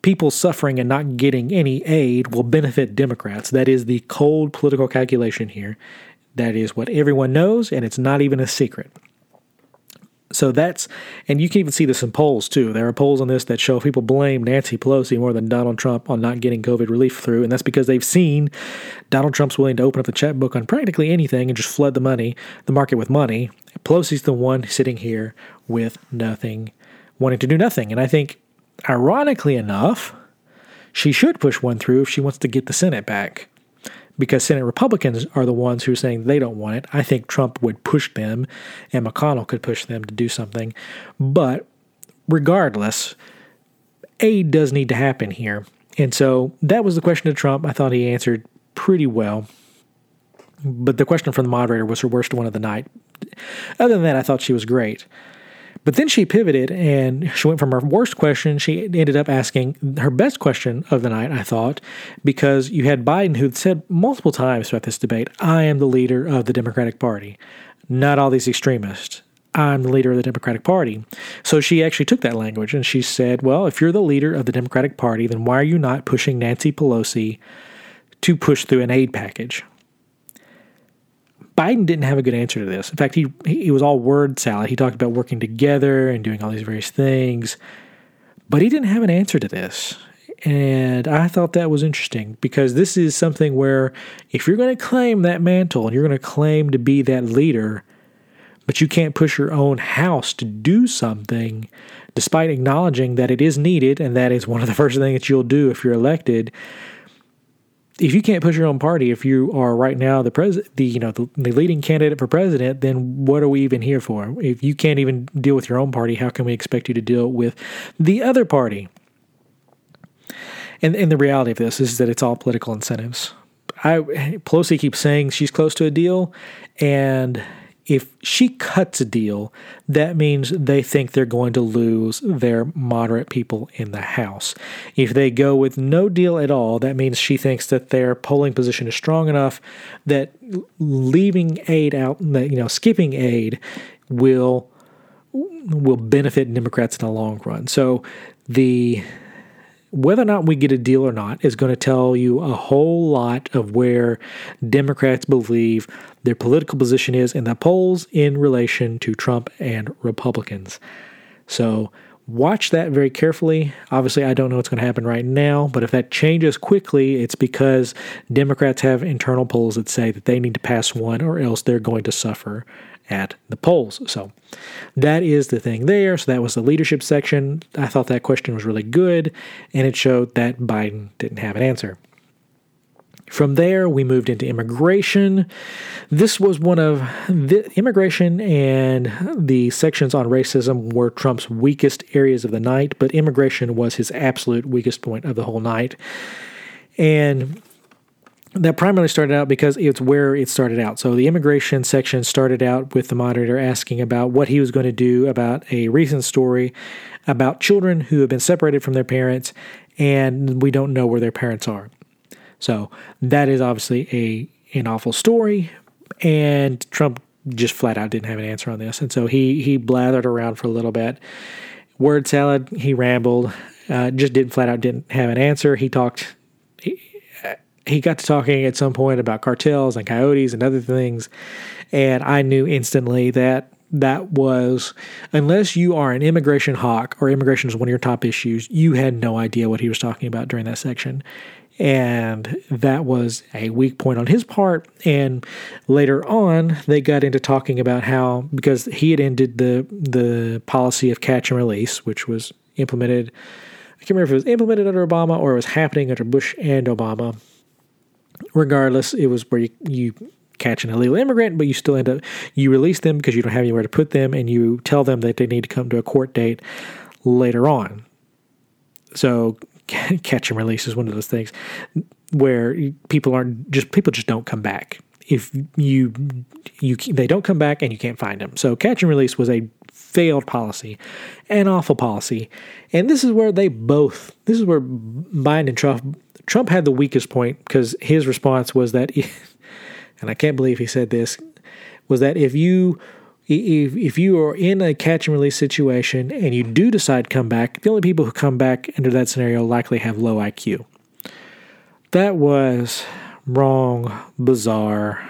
Speaker 1: people suffering and not getting any aid will benefit Democrats. That is the cold political calculation here. That is what everyone knows and it's not even a secret So that's, and you can even see this in polls too. There are polls on this that show people blame Nancy Pelosi more than Donald Trump on not getting COVID relief through. And that's because they've seen Donald Trump's willing to open up the checkbook on practically anything and just flood the money, the market with money. Pelosi's the one sitting here with nothing, wanting to do nothing. And I think, ironically enough, she should push one through if she wants to get the Senate back because Senate Republicans are the ones who are saying they don't want it. I think Trump would push them and McConnell could push them to do something. But regardless, aid does need to happen here. And so that was the question to Trump. I thought he answered pretty well. But the question from the moderator was her worst one of the night. Other than that, I thought she was great. But then she pivoted and she went from her worst question, she ended up asking her best question of the night, I thought, because you had Biden who said multiple times throughout this debate, I am the leader of the Democratic Party, not all these extremists. I'm the leader of the Democratic Party. So she actually took that language and she said, Well, if you're the leader of the Democratic Party, then why are you not pushing Nancy Pelosi to push through an aid package? Biden didn't have a good answer to this. In fact, he he was all word salad. He talked about working together and doing all these various things, but he didn't have an answer to this. And I thought that was interesting because this is something where if you're going to claim that mantle and you're going to claim to be that leader, but you can't push your own house to do something, despite acknowledging that it is needed and that is one of the first things that you'll do if you're elected, if you can't push your own party, if you are right now the president, the you know the, the, leading candidate for president, then what are we even here for? If you can't even deal with your own party, how can we expect you to deal with the other party? And and the reality of this is that it's all political incentives. I Pelosi keeps saying she's close to a deal, and if she cuts a deal, that means they think they're going to lose their moderate people in the House. If they go with no deal at all, that means she thinks that their polling position is strong enough that leaving aid out, you know, skipping aid will will benefit Democrats in the long run. So the whether or not we get a deal or not is going to tell you a whole lot of where Democrats believe their political position is in the polls in relation to Trump and Republicans. So watch that very carefully. Obviously, I don't know what's going to happen right now, but if that changes quickly, it's because Democrats have internal polls that say that they need to pass one or else they're going to suffer at the polls. So that is the thing there. So that was the leadership section. I thought that question was really good, and it showed that Biden didn't have an answer. From there, we moved into immigration. This was one of the immigration and the sections on racism were Trump's weakest areas of the night, but immigration was his absolute weakest point of the whole night. And that primarily started out because it's where it started out. So the immigration section started out with the moderator asking about what he was going to do about a recent story about children who have been separated from their parents and we don't know where their parents are. So that is obviously a an awful story and Trump just flat out didn't have an answer on this. And so he he blathered around for a little bit. Word salad, he rambled, uh, just didn't flat out didn't have an answer. He talked he got to talking at some point about cartels and coyotes and other things, and I knew instantly that that was unless you are an immigration hawk or immigration is one of your top issues, you had no idea what he was talking about during that section. And that was a weak point on his part. And later on, they got into talking about how because he had ended the the policy of catch and release, which was implemented. I can't remember if it was implemented under Obama or it was happening under Bush and Obama regardless, it was where you, you catch an illegal immigrant, but you still end up you release them because you don't have anywhere to put them, and you tell them that they need to come to a court date later on. So catch and release is one of those things where people aren't just people just don't come back if you you they don't come back and you can't find them. So catch and release was a failed policy, an awful policy, and this is where they both this is where Biden and Trump Trump had the weakest point because his response was that, and I can't believe he said this, was that if you if if you are in a catch and release situation and you do decide to come back, the only people who come back under that scenario likely have low IQ. That was wrong, bizarre,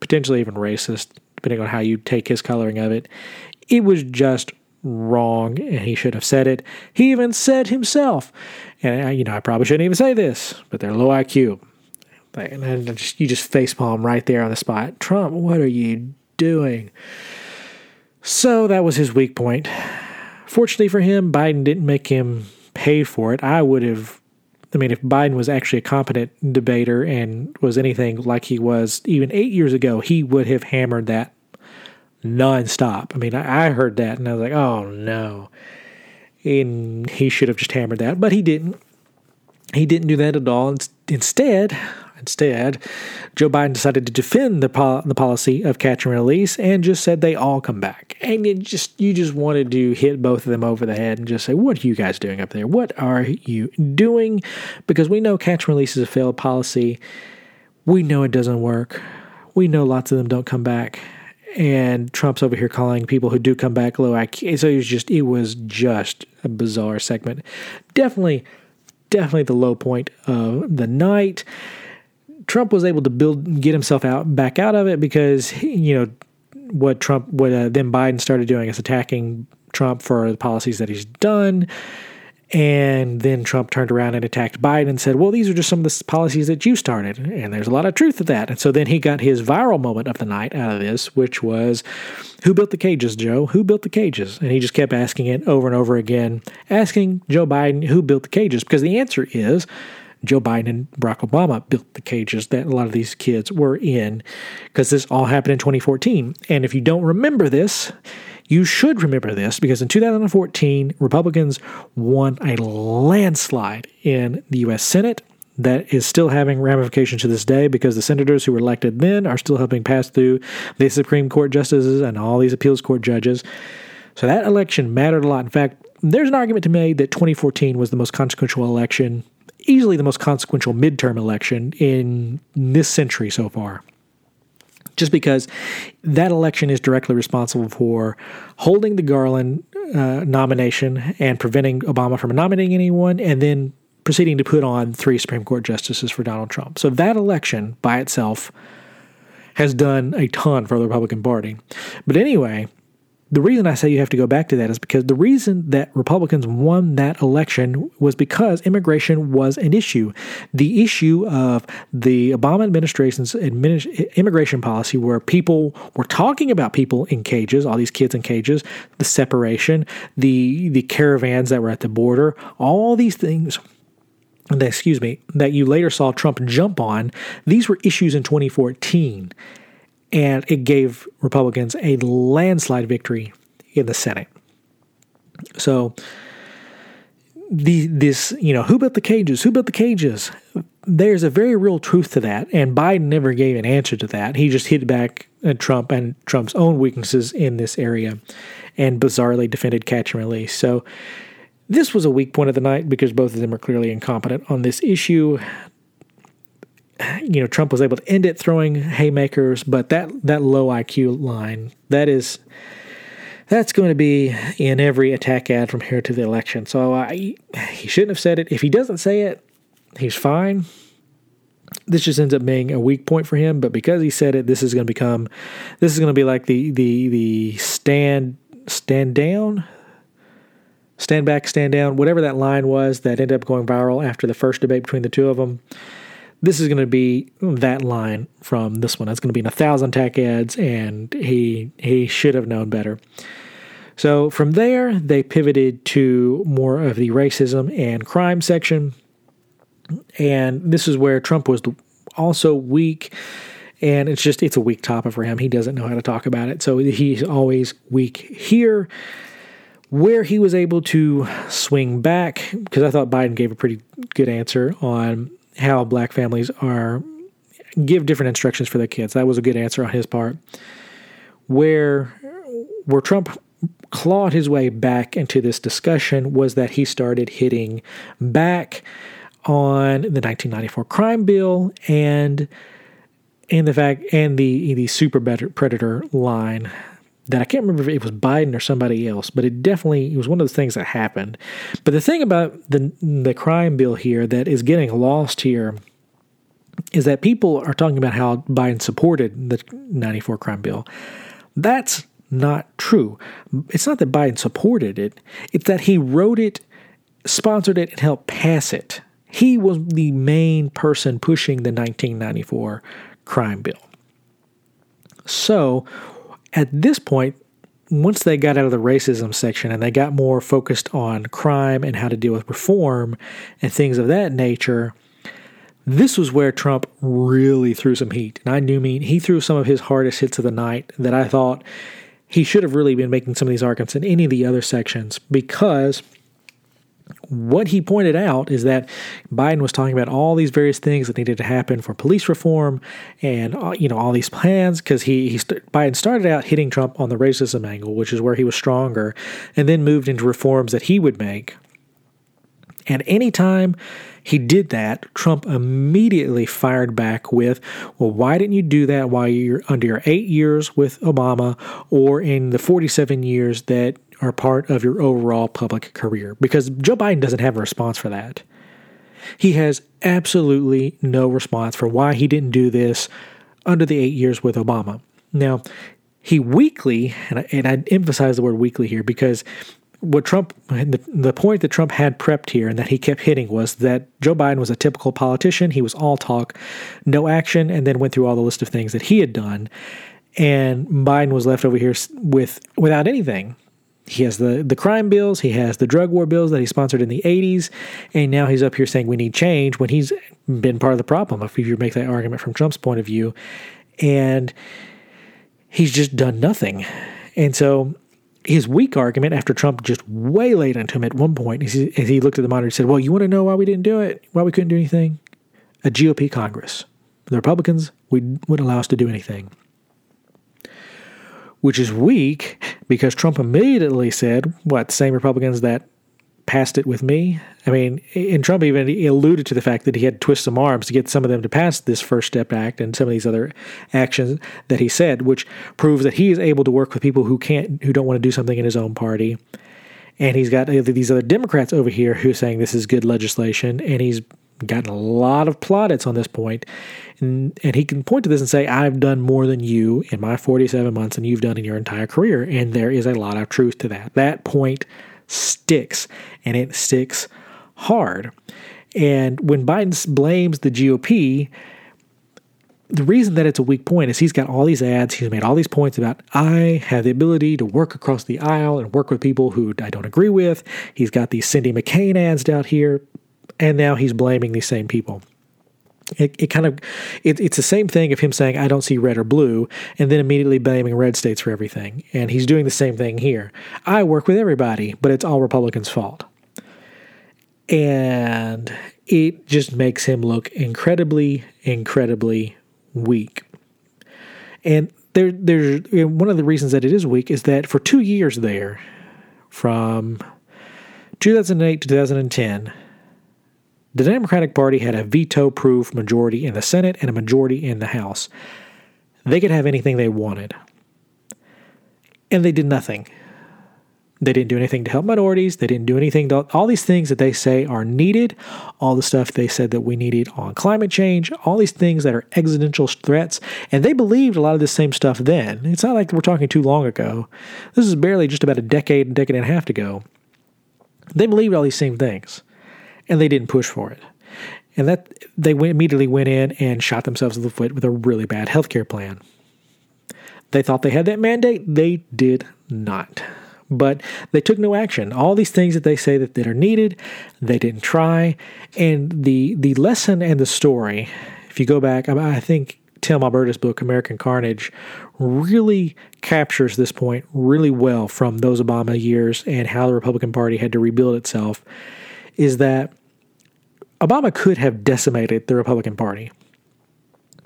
Speaker 1: potentially even racist depending on how you take his coloring of it. It was just wrong, and he should have said it. He even said himself, and I, you know, I probably shouldn't even say this, but they're low IQ. And just, you just facepalm right there on the spot. Trump, what are you doing? So that was his weak point. Fortunately for him, Biden didn't make him pay for it. I would have I mean, if Biden was actually a competent debater and was anything like he was even eight years ago, he would have hammered that nonstop. I mean, I, heard that and I was like, oh no. And he should have just hammered that, but he didn't. He didn't do that at all. Instead, Instead, Joe Biden decided to defend the pol- the policy of catch and release and just said they all come back. And you just you just wanted to hit both of them over the head and just say, "What are you guys doing up there? What are you doing?" Because we know catch and release is a failed policy. We know it doesn't work. We know lots of them don't come back. And Trump's over here calling people who do come back low IQ. So it was just it was just a bizarre segment. Definitely, definitely the low point of the night. Trump was able to build get himself out back out of it because you know what Trump what uh, then Biden started doing is attacking Trump for the policies that he's done. And then Trump turned around and attacked Biden and said, Well, these are just some of the policies that you started. And there's a lot of truth to that. And so then he got his viral moment of the night out of this, which was, Who built the cages, Joe? Who built the cages? And he just kept asking it over and over again, asking Joe Biden, Who built the cages? Because the answer is, Joe Biden and Barack Obama built the cages that a lot of these kids were in because this all happened in 2014. And if you don't remember this, you should remember this because in 2014, Republicans won a landslide in the U.S. Senate that is still having ramifications to this day because the senators who were elected then are still helping pass through the Supreme Court justices and all these appeals court judges. So that election mattered a lot. In fact, there's an argument to be made that 2014 was the most consequential election easily the most consequential midterm election in this century so far. Just because that election is directly responsible for holding the Garland uh, nomination and preventing Obama from nominating anyone, and then proceeding to put on three Supreme Court justices for Donald Trump. So that election by itself has done a ton for the Republican Party. But anyway, the reason I say you have to go back to that is because the reason that Republicans won that election was because immigration was an issue. The issue of the Obama administration's administ- immigration policy, where people were talking about people in cages, all these kids in cages, the separation, the the caravans that were at the border, all these things excuse me, that you later saw Trump jump on, these were issues in 2014 and it gave Republicans a landslide victory in the Senate. So the this you know who built the cages? Who built the cages? There's a very real truth to that, and Biden never gave an answer to that. He just hit back at Trump and Trump's own weaknesses in this area, and bizarrely defended catch and release. So. This was a weak point of the night because both of them are clearly incompetent on this issue you know, Trump was able to end it throwing haymakers, but that that low IQ line that is that's going to be in every attack ad from here to the election. So I, he shouldn't have said it. If he doesn't say it, he's fine. This just ends up being a weak point for him. But because he said it, this is going to become this is going to be like the the the stand stand down. Stand back, stand down, whatever that line was that ended up going viral after the first debate between the two of them this is going to be that line from this one. It's going to be in a thousand tech ads, and he he should have known better. So from there, they pivoted to more of the racism and crime section, and this is where Trump was also weak. And it's just it's a weak topic for him. He doesn't know how to talk about it, so he's always weak here. Where he was able to swing back, because I thought Biden gave a pretty good answer on how black families are give different instructions for their kids. That was a good answer on his part. Where where Trump clawed his way back into this discussion was that he started hitting back on the 1994 crime bill and and the fact and the the super predator line that I can't remember if it was Biden or somebody else, but it definitely it was one of the things that happened. But the thing about the the crime bill here that is getting lost here is that people are talking about how Biden supported the 94 crime bill. That's not true. It's not that Biden supported it, it's that he wrote it, sponsored it, and helped pass it. He was the main person pushing the 1994 crime bill. So, at this point, once they got out of the racism section and they got more focused on crime and how to deal with reform and things of that nature, this was where Trump really threw some heat. And I do mean he threw some of his hardest hits of the night that I thought he should have really been making some of these arguments in any of the other sections because what he pointed out is that Biden was talking about all these various things that needed to happen for police reform and uh, you know all these plans because he, he Biden started out hitting Trump on the racism angle, which is where he was stronger, and then moved into reforms that he would make. And anytime he did that, Trump immediately fired back with, Well, why didn't you do that while you're under your eight years with Obama or in the 47 years that are part of your overall public career? Because Joe Biden doesn't have a response for that. He has absolutely no response for why he didn't do this under the eight years with Obama. Now, he weakly, and I, and I emphasize the word weakly here because what Trump, the, the point that Trump had prepped here and that he kept hitting was that Joe Biden was a typical politician. He was all talk, no action, and then went through all the list of things that he had done. And Biden was left over here with without anything. He has the, the crime bills, he has the drug war bills that he sponsored in the 80s, and now he's up here saying we need change when he's been part of the problem, if you make that argument from Trump's point of view. And he's just done nothing. And so his weak argument after Trump just way waylaid into him at one point is he, he looked at the monitor and said, Well, you want to know why we didn't do it? Why we couldn't do anything? A GOP Congress. The Republicans would, wouldn't allow us to do anything. Which is weak because Trump immediately said, What, same Republicans that passed it with me. I mean, and Trump even alluded to the fact that he had to twist some arms to get some of them to pass this First Step Act and some of these other actions that he said, which proves that he is able to work with people who can't, who don't want to do something in his own party. And he's got these other Democrats over here who are saying this is good legislation, and he's gotten a lot of plaudits on this point, and, and he can point to this and say, "I've done more than you in my 47 months than you've done in your entire career," and there is a lot of truth to that. That point sticks, and it sticks hard. And when Biden blames the GOP, the reason that it's a weak point is he's got all these ads, he's made all these points about I have the ability to work across the aisle and work with people who I don't agree with. He's got these Cindy McCain ads down here, and now he's blaming these same people. It, it kind of it, it's the same thing of him saying I don't see red or blue and then immediately blaming red states for everything. And he's doing the same thing here. I work with everybody but it's all Republicans fault. And it just makes him look incredibly incredibly weak. And there there's one of the reasons that it is weak is that for 2 years there from 2008 to 2010 the Democratic Party had a veto proof majority in the Senate and a majority in the House. They could have anything they wanted. And they did nothing. They didn't do anything to help minorities. They didn't do anything to all these things that they say are needed, all the stuff they said that we needed on climate change, all these things that are existential threats. And they believed a lot of the same stuff then. It's not like we're talking too long ago. This is barely just about a decade, decade and a half ago. They believed all these same things and they didn't push for it. And that they went, immediately went in and shot themselves in the foot with a really bad healthcare plan. They thought they had that mandate. They did not. But they took no action. All these things that they say that, that are needed, they didn't try. And the the lesson and the story, if you go back, I think Tim Alberta's book, American Carnage, really captures this point really well from those Obama years and how the Republican Party had to rebuild itself. Is that Obama could have decimated the Republican Party.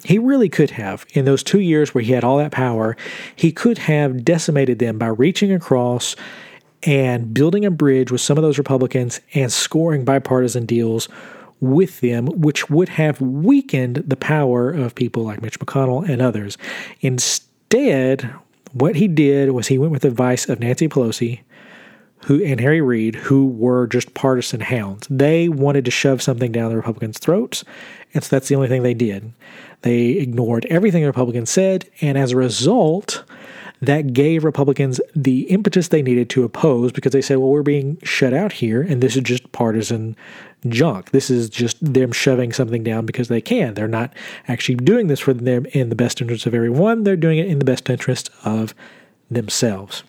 Speaker 1: He really could have. In those two years where he had all that power, he could have decimated them by reaching across and building a bridge with some of those Republicans and scoring bipartisan deals with them, which would have weakened the power of people like Mitch McConnell and others. Instead, what he did was he went with the advice of Nancy Pelosi, who and Harry Reid, who were just partisan hounds. They wanted to shove something down the Republicans' throats, and so that's the only thing they did. They ignored everything the Republicans said, and as a result, that gave Republicans the impetus they needed to oppose because they said, well, we're being shut out here, and this is just partisan junk. This is just them shoving something down because they can. They're not actually doing this for them in the best interest of everyone, they're doing it in the best interest of themselves.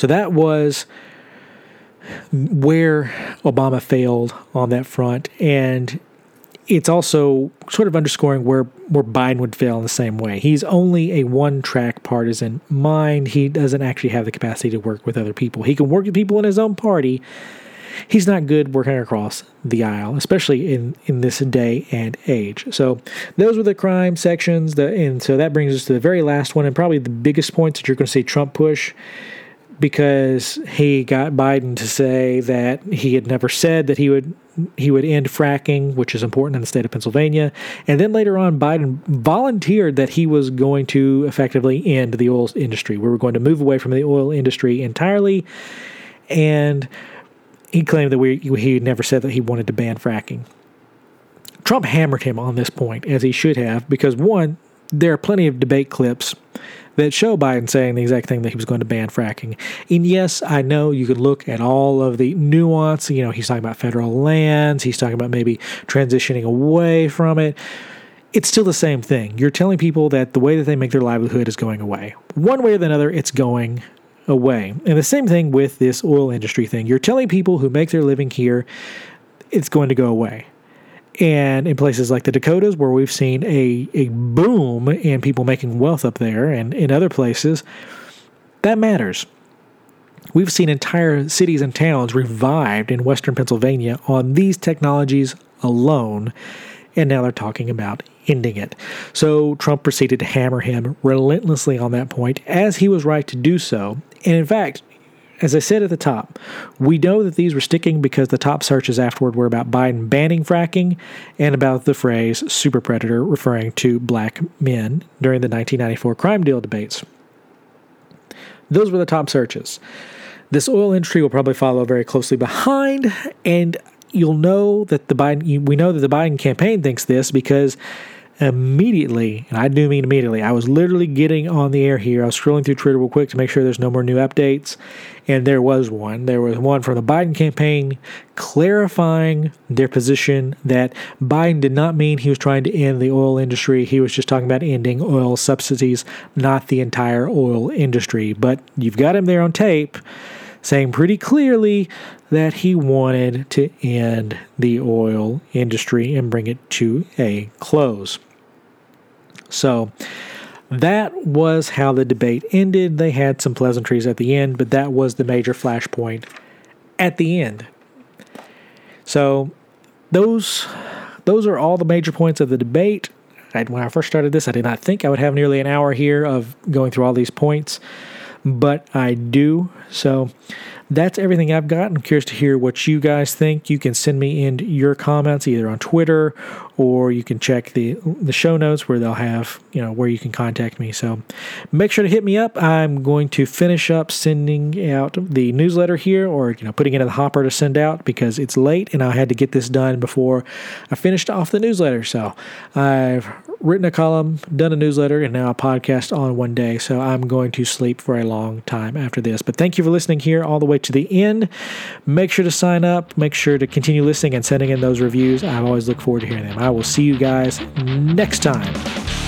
Speaker 1: So that was where Obama failed on that front. And it's also sort of underscoring where, where Biden would fail in the same way. He's only a one track partisan mind. He doesn't actually have the capacity to work with other people. He can work with people in his own party. He's not good working across the aisle, especially in, in this day and age. So those were the crime sections. The, and so that brings us to the very last one and probably the biggest points that you're going to see Trump push because he got Biden to say that he had never said that he would he would end fracking, which is important in the state of Pennsylvania. And then later on, Biden volunteered that he was going to effectively end the oil industry. We were going to move away from the oil industry entirely. And he claimed that we, he never said that he wanted to ban fracking. Trump hammered him on this point, as he should have, because one, there are plenty of debate clips that show Biden saying the exact thing that he was going to ban fracking. And yes, I know you could look at all of the nuance. You know, he's talking about federal lands, he's talking about maybe transitioning away from it. It's still the same thing. You're telling people that the way that they make their livelihood is going away. One way or another, it's going away. And the same thing with this oil industry thing. You're telling people who make their living here it's going to go away. And in places like the Dakotas, where we've seen a, a boom in people making wealth up there, and in other places, that matters. We've seen entire cities and towns revived in western Pennsylvania on these technologies alone, and now they're talking about ending it. So Trump proceeded to hammer him relentlessly on that point, as he was right to do so. And in fact, as I said at the top, we know that these were sticking because the top searches afterward were about Biden banning fracking and about the phrase super predator referring to black men during the 1994 crime deal debates. Those were the top searches. This oil industry will probably follow very closely behind, and you'll know that the Biden, we know that the Biden campaign thinks this because immediately, and I do mean immediately, I was literally getting on the air here. I was scrolling through Twitter real quick to make sure there's no more new updates. And there was one. There was one from the Biden campaign clarifying their position that Biden did not mean he was trying to end the oil industry. He was just talking about ending oil subsidies, not the entire oil industry. But you've got him there on tape saying pretty clearly that he wanted to end the oil industry and bring it to a close. So that was how the debate ended. They had some pleasantries at the end, but that was the major flashpoint at the end. So those those are all the major points of the debate. I, when I first started this, I did not think I would have nearly an hour here of going through all these points, but I do. So that's everything I've got. I'm curious to hear what you guys think. You can send me in your comments either on Twitter or you can check the the show notes where they'll have you know where you can contact me. So make sure to hit me up. I'm going to finish up sending out the newsletter here, or you know putting it in the hopper to send out because it's late and I had to get this done before I finished off the newsletter. So I've written a column, done a newsletter, and now a podcast all in one day. So I'm going to sleep for a long time after this. But thank you for listening here all the way to the end. Make sure to sign up. Make sure to continue listening and sending in those reviews. I always look forward to hearing them. I will see you guys next time.